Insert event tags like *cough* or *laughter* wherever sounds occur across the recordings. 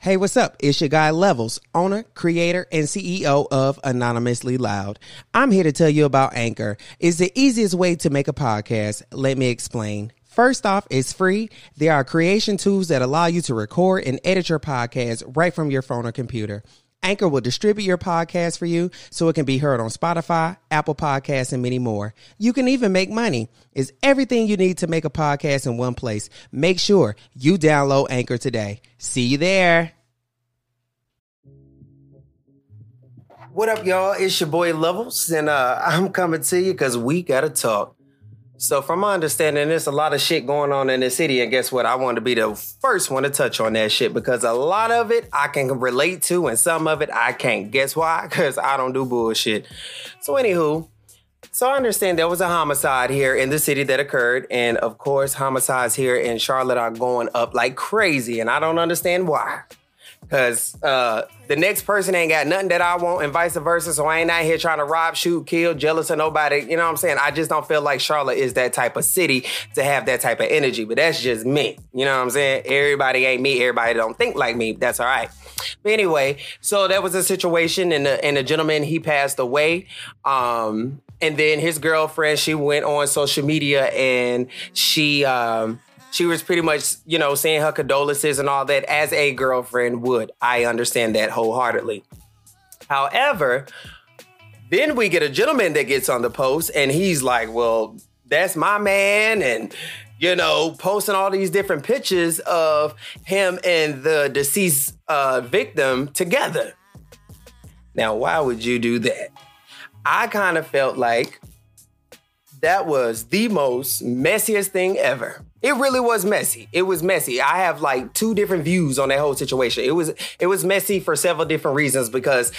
Hey, what's up? It's your guy Levels, owner, creator, and CEO of Anonymously Loud. I'm here to tell you about Anchor. It's the easiest way to make a podcast. Let me explain. First off, it's free. There are creation tools that allow you to record and edit your podcast right from your phone or computer. Anchor will distribute your podcast for you so it can be heard on Spotify, Apple Podcasts, and many more. You can even make money. It's everything you need to make a podcast in one place. Make sure you download Anchor today. See you there. What up, y'all? It's your boy Levels, and uh, I'm coming to you because we got to talk. So, from my understanding, there's a lot of shit going on in the city, and guess what? I want to be the first one to touch on that shit because a lot of it I can relate to, and some of it I can't. Guess why? *laughs* Because I don't do bullshit. So, anywho, so I understand there was a homicide here in the city that occurred, and of course, homicides here in Charlotte are going up like crazy, and I don't understand why. Cause uh, the next person ain't got nothing that I want, and vice versa. So I ain't out here trying to rob, shoot, kill, jealous of nobody. You know what I'm saying? I just don't feel like Charlotte is that type of city to have that type of energy. But that's just me. You know what I'm saying? Everybody ain't me. Everybody don't think like me. That's all right. But anyway, so that was a situation, and the and the gentleman he passed away. Um, and then his girlfriend, she went on social media and she um she was pretty much, you know, saying her condolences and all that as a girlfriend would. I understand that wholeheartedly. However, then we get a gentleman that gets on the post and he's like, well, that's my man. And, you know, posting all these different pictures of him and the deceased uh, victim together. Now, why would you do that? I kind of felt like that was the most messiest thing ever. It really was messy. It was messy. I have like two different views on that whole situation. It was it was messy for several different reasons because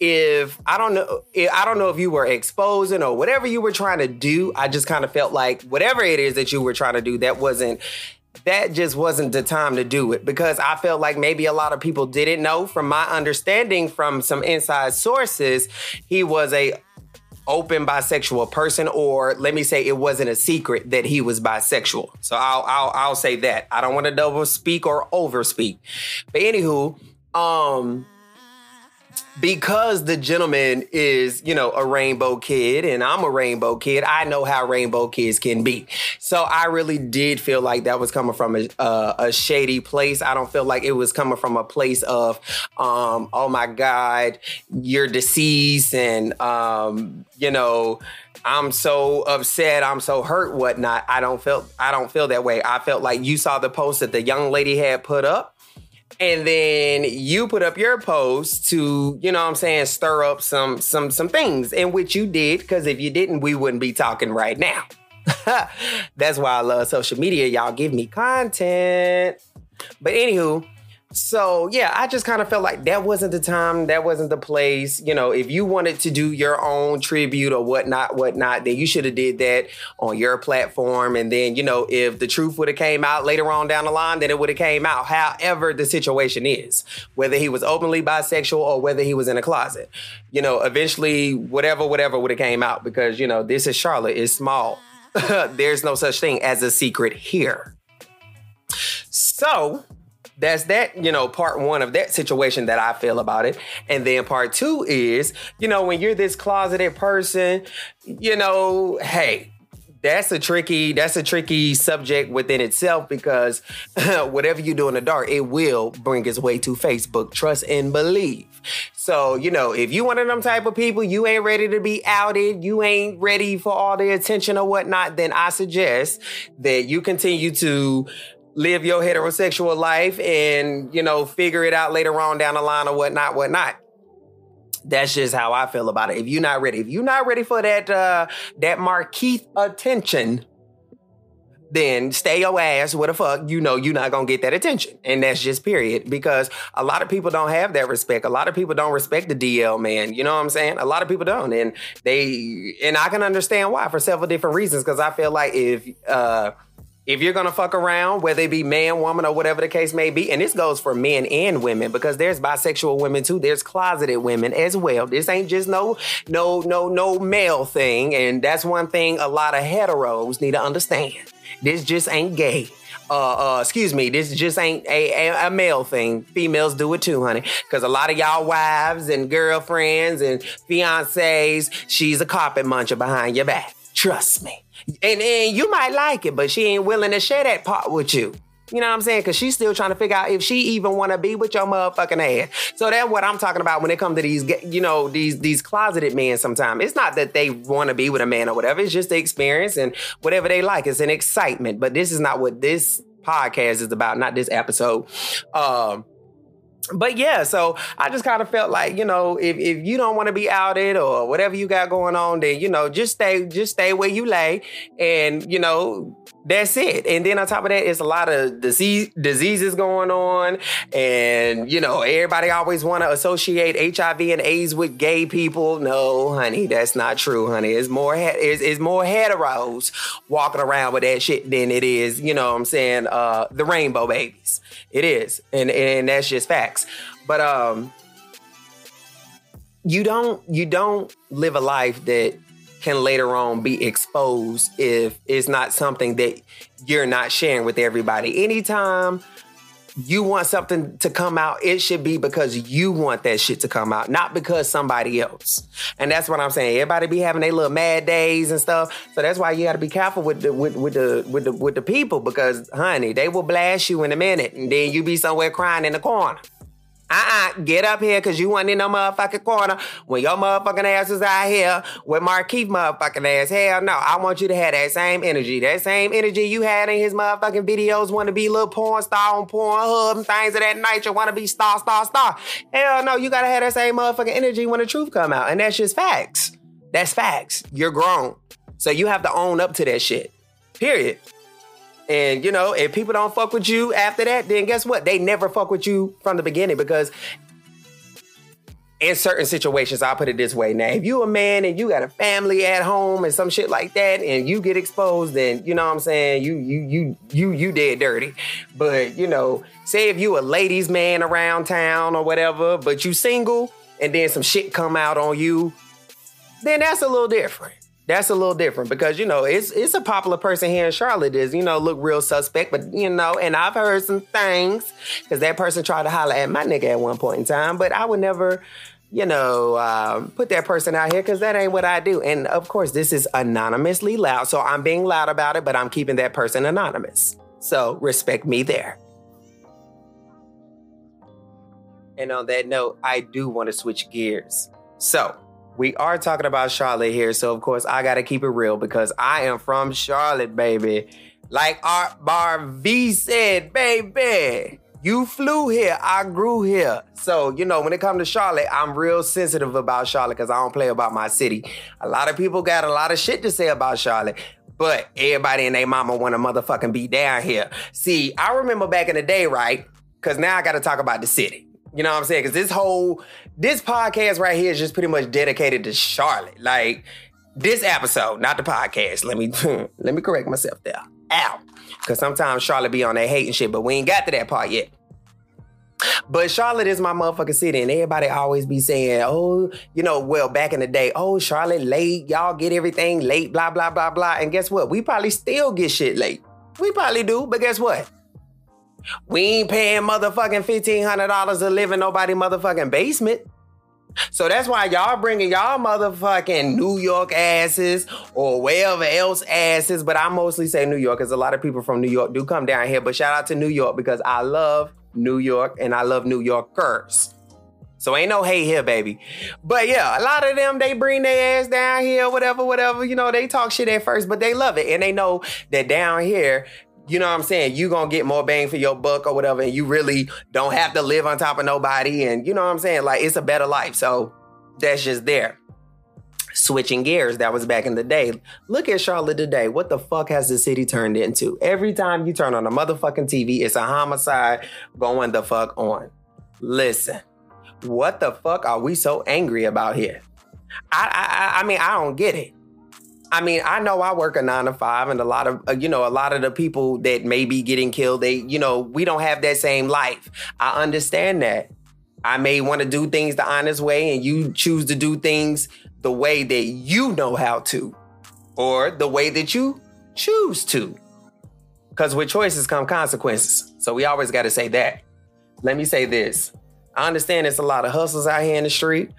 if I don't know I don't know if you were exposing or whatever you were trying to do, I just kind of felt like whatever it is that you were trying to do that wasn't that just wasn't the time to do it because I felt like maybe a lot of people didn't know from my understanding from some inside sources he was a open bisexual person, or let me say it wasn't a secret that he was bisexual. So I'll I'll, I'll say that. I don't want to double speak or overspeak. But anywho, um because the gentleman is, you know, a rainbow kid and I'm a rainbow kid, I know how rainbow kids can be. So I really did feel like that was coming from a, uh, a shady place. I don't feel like it was coming from a place of, um, oh my God, you're deceased and, um, you know, I'm so upset, I'm so hurt, whatnot. I don't feel I don't feel that way. I felt like you saw the post that the young lady had put up and then you put up your post to you know what i'm saying stir up some some some things in which you did because if you didn't we wouldn't be talking right now. *laughs* That's why i love social media. Y'all give me content. But anywho so yeah, I just kind of felt like that wasn't the time, that wasn't the place. You know, if you wanted to do your own tribute or whatnot, whatnot, then you should have did that on your platform. And then, you know, if the truth would have came out later on down the line, then it would have came out. However, the situation is, whether he was openly bisexual or whether he was in a closet, you know, eventually whatever, whatever would have came out because, you know, this is Charlotte, it's small. *laughs* There's no such thing as a secret here. So that's that, you know, part one of that situation that I feel about it. And then part two is, you know, when you're this closeted person, you know, hey, that's a tricky that's a tricky subject within itself because *laughs* whatever you do in the dark it will bring its way to facebook trust and believe so you know if you one of them type of people you ain't ready to be outed you ain't ready for all the attention or whatnot then i suggest that you continue to live your heterosexual life and, you know, figure it out later on down the line or whatnot, whatnot. That's just how I feel about it. If you're not ready, if you're not ready for that uh that Markeith attention, then stay your ass where the fuck you know you're not gonna get that attention. And that's just period. Because a lot of people don't have that respect. A lot of people don't respect the DL man. You know what I'm saying? A lot of people don't. And they and I can understand why for several different reasons. Cause I feel like if uh if you're gonna fuck around, whether it be man, woman, or whatever the case may be, and this goes for men and women because there's bisexual women too. There's closeted women as well. This ain't just no, no, no, no male thing, and that's one thing a lot of heteros need to understand. This just ain't gay. uh, uh, excuse me, this just ain't a, a, a male thing. Females do it too, honey. Because a lot of y'all wives and girlfriends and fiancés, she's a carpet muncher behind your back. Trust me. And, and you might like it, but she ain't willing to share that part with you. You know what I'm saying? Because she's still trying to figure out if she even want to be with your motherfucking ass. So that's what I'm talking about when it comes to these, you know, these these closeted men. Sometimes it's not that they want to be with a man or whatever. It's just the experience and whatever they like. It's an excitement. But this is not what this podcast is about. Not this episode. Um, but yeah, so I just kind of felt like, you know, if, if you don't want to be outed or whatever you got going on, then, you know, just stay, just stay where you lay. And, you know, that's it. And then on top of that, it's a lot of disease, diseases going on. And, you know, everybody always want to associate HIV and AIDS with gay people. No, honey, that's not true, honey. It's more, it's, it's more heteros walking around with that shit than it is, you know what I'm saying, uh, the rainbow babies. It is. And, and that's just facts. But, um, you don't, you don't live a life that can later on be exposed if it's not something that you're not sharing with everybody. Anytime you want something to come out, it should be because you want that shit to come out, not because somebody else. And that's what I'm saying. Everybody be having their little mad days and stuff. So that's why you got to be careful with the with, with the with the with the people because honey, they will blast you in a minute and then you be somewhere crying in the corner. Uh-uh, get up here because you wasn't in no motherfucking corner when your motherfucking ass was out here with Markeith motherfucking ass. Hell no, I want you to have that same energy. That same energy you had in his motherfucking videos, want to be little porn star on Pornhub and things of that nature, want to be star, star, star. Hell no, you gotta have that same motherfucking energy when the truth come out. And that's just facts. That's facts. You're grown. So you have to own up to that shit. Period. And you know, if people don't fuck with you after that, then guess what? They never fuck with you from the beginning because in certain situations, I'll put it this way. Now, if you a man and you got a family at home and some shit like that, and you get exposed, then you know what I'm saying, you you you you you dead dirty. But you know, say if you a ladies man around town or whatever, but you single and then some shit come out on you, then that's a little different that's a little different because you know it's it's a popular person here in Charlotte is you know look real suspect, but you know, and I've heard some things because that person tried to holler at my nigga at one point in time, but I would never, you know, uh, put that person out here because that ain't what I do. And of course, this is anonymously loud, so I'm being loud about it, but I'm keeping that person anonymous. So respect me there. And on that note, I do want to switch gears. So we are talking about Charlotte here, so of course I gotta keep it real because I am from Charlotte, baby. Like Art Bar V said, baby. You flew here, I grew here. So, you know, when it comes to Charlotte, I'm real sensitive about Charlotte because I don't play about my city. A lot of people got a lot of shit to say about Charlotte. But everybody and their mama want to motherfucking be down here. See, I remember back in the day, right? Because now I got to talk about the city. You know what I'm saying? Because this whole this podcast right here is just pretty much dedicated to Charlotte. Like this episode, not the podcast. Let me *laughs* let me correct myself there. Ow. Because sometimes Charlotte be on that hating shit, but we ain't got to that part yet. But Charlotte is my motherfucking city, and everybody always be saying, oh, you know, well, back in the day, oh, Charlotte late, y'all get everything late, blah, blah, blah, blah. And guess what? We probably still get shit late. We probably do, but guess what? We ain't paying motherfucking $1,500 to live in nobody motherfucking basement. So that's why y'all bringing y'all motherfucking New York asses or wherever else asses, but I mostly say New York because a lot of people from New York do come down here. But shout out to New York because I love New York and I love New Yorkers. So ain't no hate here, baby. But yeah, a lot of them they bring their ass down here, whatever, whatever. You know, they talk shit at first, but they love it. And they know that down here, you know what I'm saying? You gonna get more bang for your buck or whatever, and you really don't have to live on top of nobody. And you know what I'm saying? Like it's a better life. So that's just there. Switching gears, that was back in the day. Look at Charlotte today. What the fuck has the city turned into? Every time you turn on a motherfucking TV, it's a homicide going the fuck on. Listen, what the fuck are we so angry about here? I I I mean I don't get it. I mean, I know I work a nine to five, and a lot of uh, you know, a lot of the people that may be getting killed, they you know, we don't have that same life. I understand that. I may want to do things the honest way, and you choose to do things the way that you know how to, or the way that you choose to. Because with choices come consequences. So we always got to say that. Let me say this. I understand it's a lot of hustles out here in the street.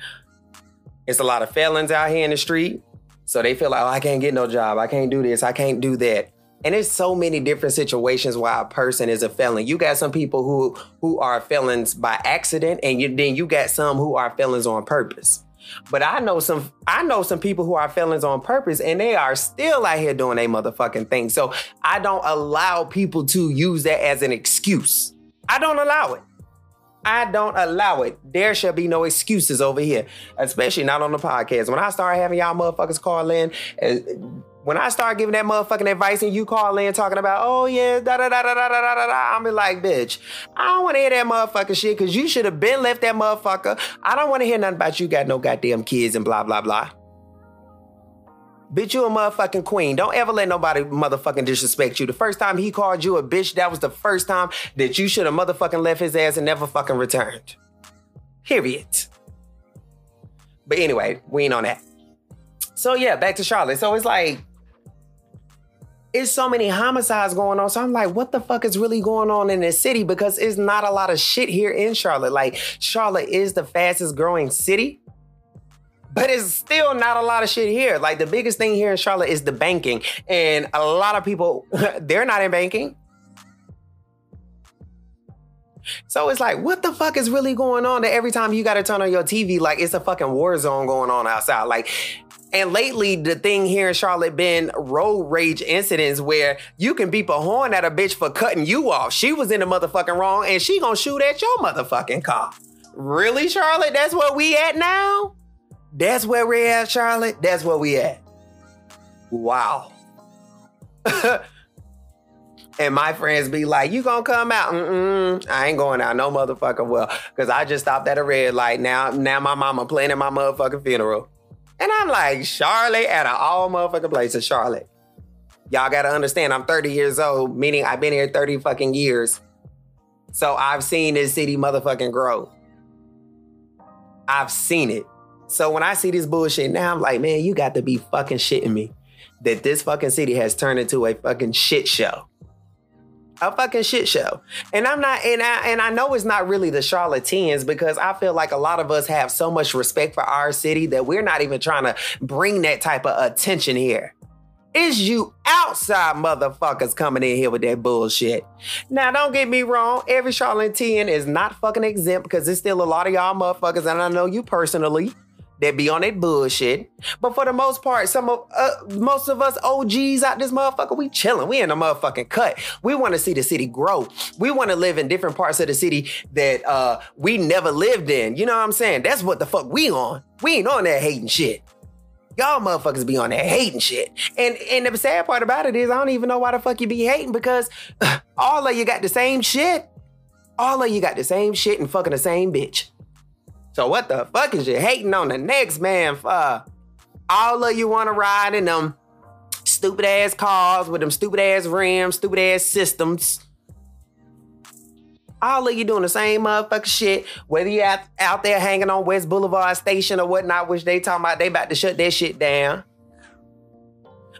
It's a lot of felons out here in the street. So they feel like, oh, I can't get no job. I can't do this. I can't do that. And there's so many different situations why a person is a felon. You got some people who who are felons by accident, and you, then you got some who are felons on purpose. But I know some I know some people who are felons on purpose and they are still out here doing a motherfucking thing. So I don't allow people to use that as an excuse. I don't allow it. I don't allow it. There shall be no excuses over here, especially not on the podcast. When I start having y'all motherfuckers call in, when I start giving that motherfucking advice and you call in talking about, oh yeah, da da da da da da da da, I'm be like, bitch, I don't want to hear that motherfucking shit because you should have been left that motherfucker. I don't want to hear nothing about you got no goddamn kids and blah blah blah. Bitch, you a motherfucking queen. Don't ever let nobody motherfucking disrespect you. The first time he called you a bitch, that was the first time that you should have motherfucking left his ass and never fucking returned. Period. But anyway, we ain't on that. So yeah, back to Charlotte. So it's like, it's so many homicides going on. So I'm like, what the fuck is really going on in this city? Because it's not a lot of shit here in Charlotte. Like, Charlotte is the fastest growing city but it's still not a lot of shit here. Like the biggest thing here in Charlotte is the banking, and a lot of people *laughs* they're not in banking. So it's like, what the fuck is really going on? That every time you got to turn on your TV, like it's a fucking war zone going on outside. Like, and lately, the thing here in Charlotte been road rage incidents where you can beep a horn at a bitch for cutting you off. She was in the motherfucking wrong, and she gonna shoot at your motherfucking car. Really, Charlotte? That's where we at now? That's where we're at, Charlotte. That's where we at. Wow. *laughs* and my friends be like, "You gonna come out?" Mm-mm, I ain't going out no motherfucking well, cause I just stopped at a red light. Now, now my mama planning my motherfucking funeral, and I'm like, Charlotte at an all motherfucking place in Charlotte. Y'all gotta understand, I'm 30 years old, meaning I've been here 30 fucking years. So I've seen this city motherfucking grow. I've seen it. So when I see this bullshit now, I'm like, man, you got to be fucking shitting me that this fucking city has turned into a fucking shit show. A fucking shit show. And I'm not, and I, and I know it's not really the charlatans because I feel like a lot of us have so much respect for our city that we're not even trying to bring that type of attention here. Is you outside motherfuckers coming in here with that bullshit. Now, don't get me wrong, every charlatan is not fucking exempt because there's still a lot of y'all motherfuckers, and I know you personally, that be on that bullshit. But for the most part, some of uh, most of us OGs out this motherfucker, we chilling. We in a motherfucking cut. We want to see the city grow. We want to live in different parts of the city that uh, we never lived in. You know what I'm saying? That's what the fuck we on. We ain't on that hating shit. Y'all motherfuckers be on that hating shit. And and the sad part about it is I don't even know why the fuck you be hating because *sighs* all of you got the same shit. All of you got the same shit and fucking the same bitch. So what the fuck is you hating on the next man for? All of you want to ride in them stupid ass cars with them stupid ass rims, stupid ass systems. All of you doing the same motherfucking shit, whether you out, out there hanging on West Boulevard Station or whatnot, which they talking about they about to shut that shit down.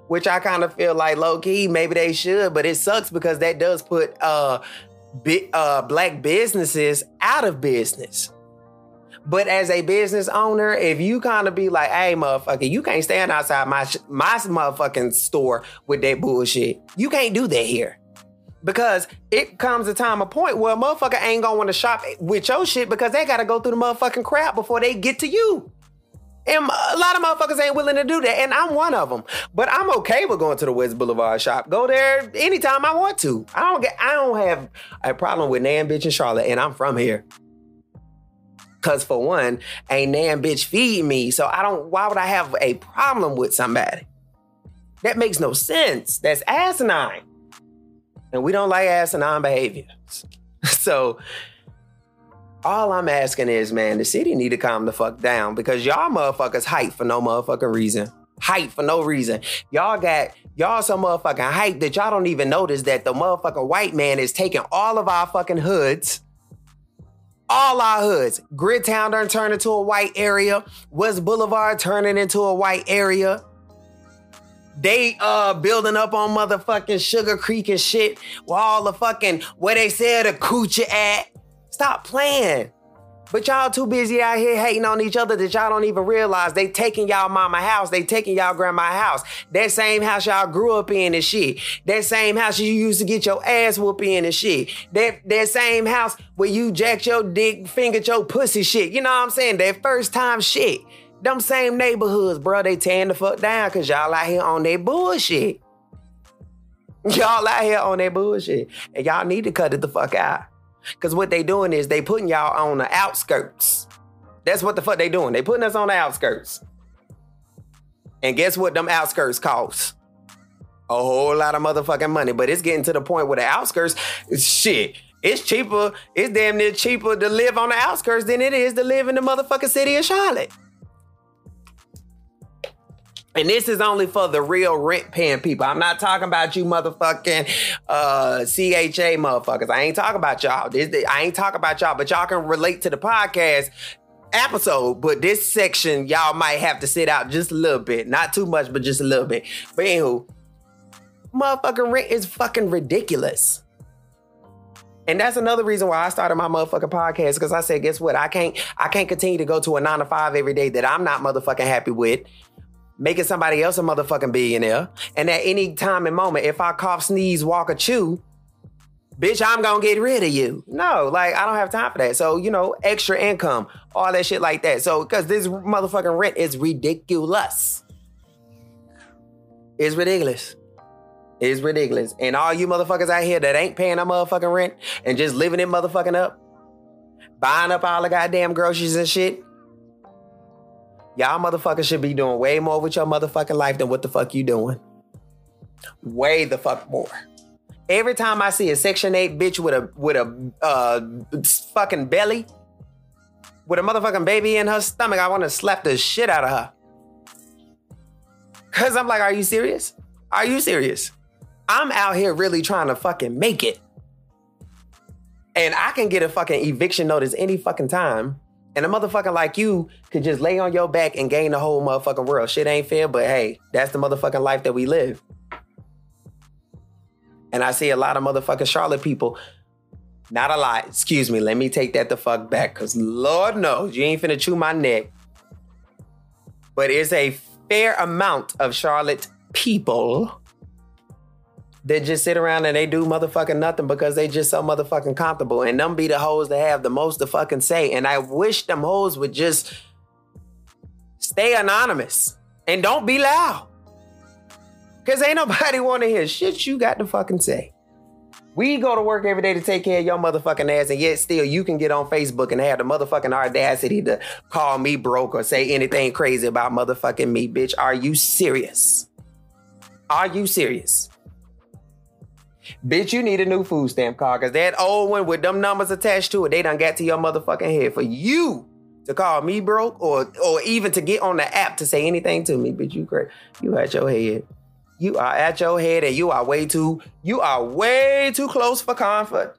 Which I kind of feel like low key, maybe they should, but it sucks because that does put uh, bi- uh black businesses out of business. But as a business owner, if you kind of be like, hey, motherfucker, you can't stand outside my, my motherfucking store with that bullshit. You can't do that here. Because it comes a time, a point where a motherfucker ain't gonna wanna shop with your shit because they gotta go through the motherfucking crap before they get to you. And a lot of motherfuckers ain't willing to do that, and I'm one of them. But I'm okay with going to the West Boulevard shop. Go there anytime I want to. I don't get. I don't have a problem with Nan bitch and Charlotte, and I'm from here. Cause for one, ain't damn bitch feed me. So I don't, why would I have a problem with somebody? That makes no sense. That's asinine. And we don't like asinine behaviors. *laughs* so all I'm asking is, man, the city need to calm the fuck down because y'all motherfuckers hype for no motherfucking reason. Hype for no reason. Y'all got y'all some motherfucking hype that y'all don't even notice that the motherfucking white man is taking all of our fucking hoods all our hoods. Griertown done turned into a white area. West Boulevard turning into a white area. They uh building up on motherfucking Sugar Creek and shit. Where all the fucking where they said the coochie at. Stop playing. But y'all too busy out here hating on each other that y'all don't even realize they taking y'all mama house, they taking y'all grandma house. That same house y'all grew up in and shit. That same house you used to get your ass whooped in and shit. That that same house where you jacked your dick, fingered your pussy shit. You know what I'm saying? That first time shit. Them same neighborhoods, bro, they tearing the fuck down because y'all out here on their bullshit. *laughs* Y'all out here on their bullshit. And y'all need to cut it the fuck out. Cause what they doing is they putting y'all on the outskirts. That's what the fuck they doing. They putting us on the outskirts. And guess what them outskirts cost? A whole lot of motherfucking money. But it's getting to the point where the outskirts, shit, it's cheaper. It's damn near cheaper to live on the outskirts than it is to live in the motherfucking city of Charlotte. And this is only for the real rent paying people. I'm not talking about you motherfucking uh, CHA motherfuckers. I ain't talking about y'all. This, I ain't talking about y'all, but y'all can relate to the podcast episode. But this section, y'all might have to sit out just a little bit. Not too much, but just a little bit. But anywho, motherfucking rent is fucking ridiculous. And that's another reason why I started my motherfucking podcast. Because I said, guess what? I can't I can't continue to go to a nine to five every day that I'm not motherfucking happy with making somebody else a motherfucking billionaire. And at any time and moment, if I cough, sneeze, walk, or chew, bitch, I'm gonna get rid of you. No, like I don't have time for that. So, you know, extra income, all that shit like that. So, because this motherfucking rent is ridiculous. It's ridiculous. It's ridiculous. And all you motherfuckers out here that ain't paying a motherfucking rent and just living it motherfucking up, buying up all the goddamn groceries and shit, Y'all motherfuckers should be doing way more with your motherfucking life than what the fuck you doing. Way the fuck more. Every time I see a Section 8 bitch with a with a uh, fucking belly, with a motherfucking baby in her stomach, I want to slap the shit out of her. Cause I'm like, are you serious? Are you serious? I'm out here really trying to fucking make it. And I can get a fucking eviction notice any fucking time and a motherfucker like you could just lay on your back and gain the whole motherfucking world. Shit ain't fair, but hey, that's the motherfucking life that we live. And I see a lot of motherfucking Charlotte people. Not a lot. Excuse me. Let me take that the fuck back. Cause Lord knows you ain't finna chew my neck. But it's a fair amount of Charlotte people they just sit around and they do motherfucking nothing because they just so motherfucking comfortable. And them be the hoes that have the most to fucking say. And I wish them hoes would just stay anonymous and don't be loud. Cause ain't nobody *laughs* wanna hear shit you got to fucking say. We go to work every day to take care of your motherfucking ass, and yet still you can get on Facebook and have the motherfucking audacity to call me broke or say anything crazy about motherfucking me, bitch. Are you serious? Are you serious? Bitch, you need a new food stamp card because that old one with them numbers attached to it, they done got to your motherfucking head for you to call me broke or or even to get on the app to say anything to me. Bitch, you crazy. You at your head. You are at your head and you are way too, you are way too close for comfort.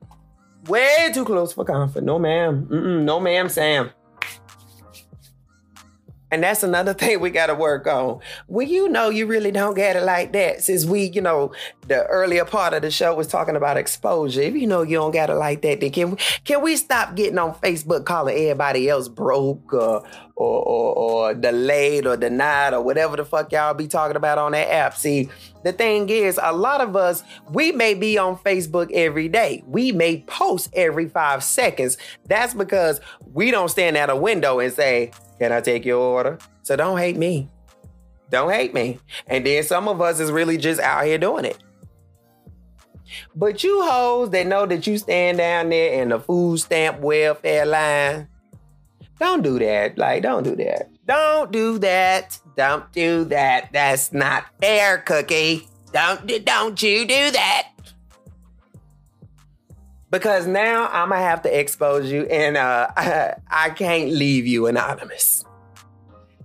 Way too close for comfort. No, ma'am. Mm-mm, no, ma'am, Sam. And that's another *laughs* thing we got to work on. When you know you really don't get it like that, since we, you know, the earlier part of the show was talking about exposure. If you know you don't got it like that, then can we, can we stop getting on Facebook calling everybody else broke or, or, or, or delayed or denied or whatever the fuck y'all be talking about on that app? See, the thing is, a lot of us, we may be on Facebook every day. We may post every five seconds. That's because we don't stand at a window and say, can I take your order? So don't hate me. Don't hate me. And then some of us is really just out here doing it. But you hoes that know that you stand down there in the food stamp welfare line, don't do that. Like, don't do that. Don't do that. Don't do that. That's not fair, Cookie. Don't don't you do that because now I'm gonna have to expose you, and uh, I, *laughs* I can't leave you anonymous.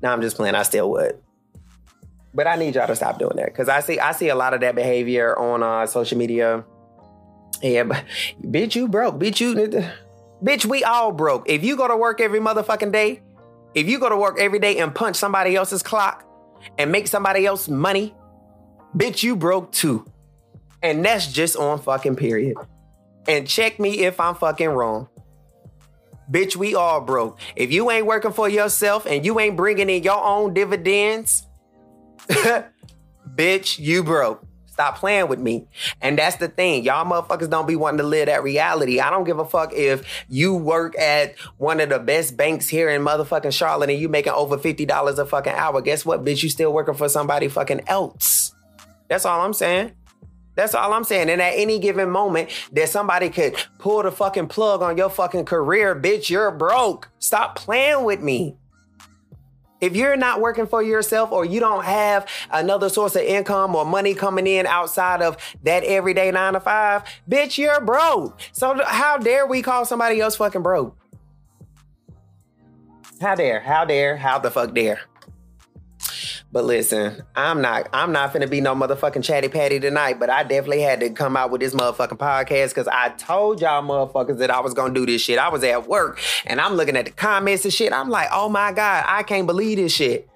Now I'm just playing. I still would, but I need y'all to stop doing that because I see I see a lot of that behavior on uh, social media. Yeah, but bitch, you broke. Bitch, you bitch, we all broke. If you go to work every motherfucking day, if you go to work every day and punch somebody else's clock and make somebody else money, bitch, you broke too. And that's just on fucking period. And check me if I'm fucking wrong. Bitch, we all broke. If you ain't working for yourself and you ain't bringing in your own dividends, *laughs* bitch, you broke. Stop playing with me. And that's the thing. Y'all motherfuckers don't be wanting to live that reality. I don't give a fuck if you work at one of the best banks here in motherfucking Charlotte and you making over $50 a fucking hour. Guess what, bitch? You still working for somebody fucking else. That's all I'm saying. That's all I'm saying. And at any given moment, that somebody could pull the fucking plug on your fucking career, bitch, you're broke. Stop playing with me. If you're not working for yourself or you don't have another source of income or money coming in outside of that everyday nine to five, bitch, you're broke. So how dare we call somebody else fucking broke? How dare? How dare? How the fuck dare? But listen, I'm not I'm not finna be no motherfucking chatty patty tonight, but I definitely had to come out with this motherfucking podcast because I told y'all motherfuckers that I was gonna do this shit. I was at work and I'm looking at the comments and shit. I'm like, oh my God, I can't believe this shit.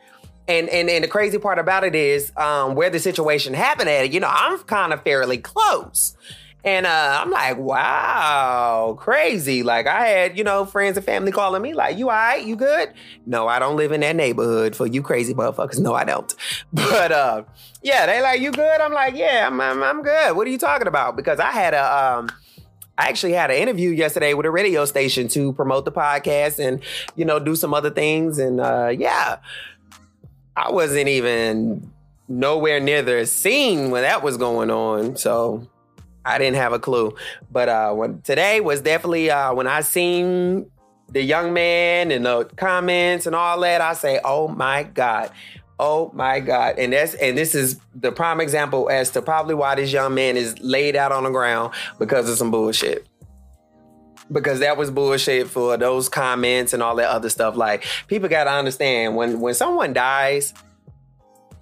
And and and the crazy part about it is um, where the situation happened at, you know, I'm kind of fairly close. And uh, I'm like, wow, crazy. Like I had, you know, friends and family calling me, like, you all right? You good? No, I don't live in that neighborhood for you crazy motherfuckers. *laughs* No, I don't. But uh, yeah, they like, you good? I'm like, yeah, I'm, I'm, I'm good. What are you talking about? Because I had a um, I actually had an interview yesterday with a radio station to promote the podcast and, you know, do some other things. And uh, yeah, I wasn't even nowhere near the scene when that was going on. So I didn't have a clue. But uh, when today was definitely uh, when I seen the young man and the comments and all that, I say, oh my God. Oh my God. And that's and this is the prime example as to probably why this young man is laid out on the ground because of some bullshit. Because that was bullshit for those comments and all that other stuff. Like people gotta understand when when someone dies,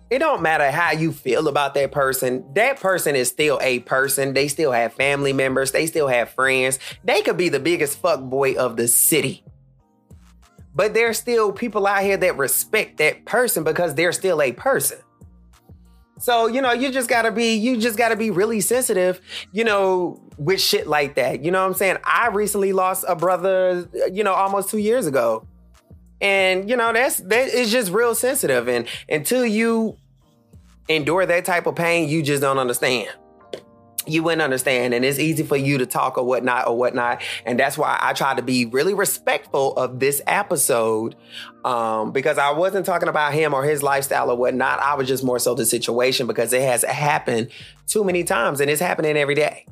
it don't matter how you feel about that person. That person is still a person. They still have family members. They still have friends. They could be the biggest fuck boy of the city. But there's still people out here that respect that person because they're still a person. So, you know, you just gotta be, you just gotta be really sensitive, you know, with shit like that. You know what I'm saying? I recently lost a brother, you know, almost two years ago. And you know, that's that is just real sensitive. And until you endure that type of pain, you just don't understand you wouldn't understand and it's easy for you to talk or whatnot or whatnot and that's why i try to be really respectful of this episode um, because i wasn't talking about him or his lifestyle or whatnot i was just more so the situation because it has happened too many times and it's happening every day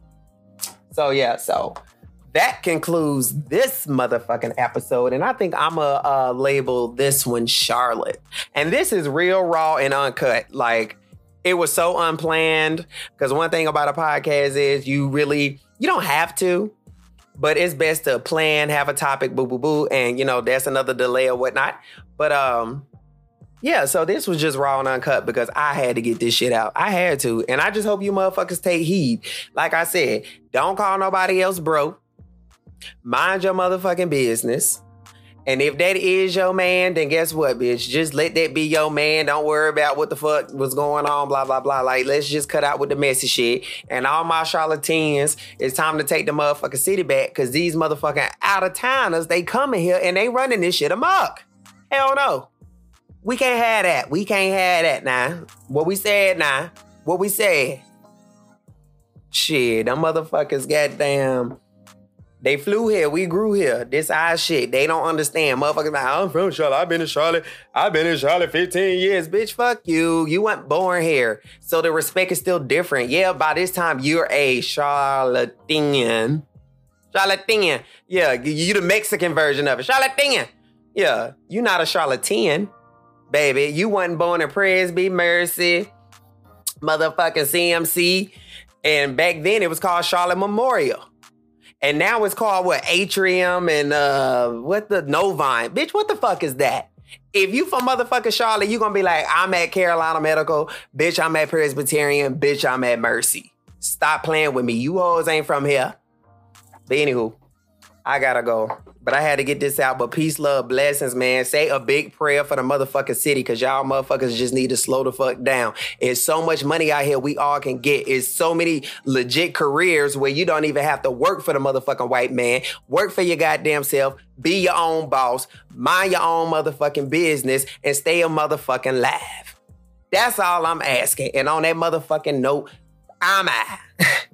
so yeah so that concludes this motherfucking episode. And I think I'm going to uh, label this one Charlotte. And this is real raw and uncut. Like, it was so unplanned. Because one thing about a podcast is you really, you don't have to, but it's best to plan, have a topic, boo, boo, boo. And, you know, that's another delay or whatnot. But, um, yeah, so this was just raw and uncut because I had to get this shit out. I had to. And I just hope you motherfuckers take heed. Like I said, don't call nobody else broke. Mind your motherfucking business. And if that is your man, then guess what, bitch? Just let that be your man. Don't worry about what the fuck was going on, blah, blah, blah. Like, let's just cut out with the messy shit. And all my charlatans, it's time to take the motherfucking city back because these motherfucking out of towners, they coming here and they running this shit amok. Hell no. We can't have that. We can't have that now. What we said now. What we said. Shit, them motherfuckers goddamn they flew here. We grew here. This our shit. They don't understand. Motherfuckers like, I'm from Charlotte. I've been in Charlotte. I've been in Charlotte 15 years. Bitch, fuck you. You weren't born here. So the respect is still different. Yeah, by this time, you're a Charlatan. Charlatan. Yeah, you the Mexican version of it. Charlatan. Yeah, you not a charlatan, baby. You wasn't born in Presby, Mercy, motherfucking CMC. And back then, it was called Charlotte Memorial. And now it's called what Atrium and uh what the Novant. Bitch, what the fuck is that? If you from motherfucking Charlotte, you gonna be like, I'm at Carolina Medical, bitch, I'm at Presbyterian, bitch, I'm at Mercy. Stop playing with me. You always ain't from here. But anywho, I gotta go. But I had to get this out. But peace, love, blessings, man. Say a big prayer for the motherfucking city because y'all motherfuckers just need to slow the fuck down. It's so much money out here we all can get. It's so many legit careers where you don't even have to work for the motherfucking white man. Work for your goddamn self. Be your own boss. Mind your own motherfucking business and stay a motherfucking live. That's all I'm asking. And on that motherfucking note, I'm out. *laughs*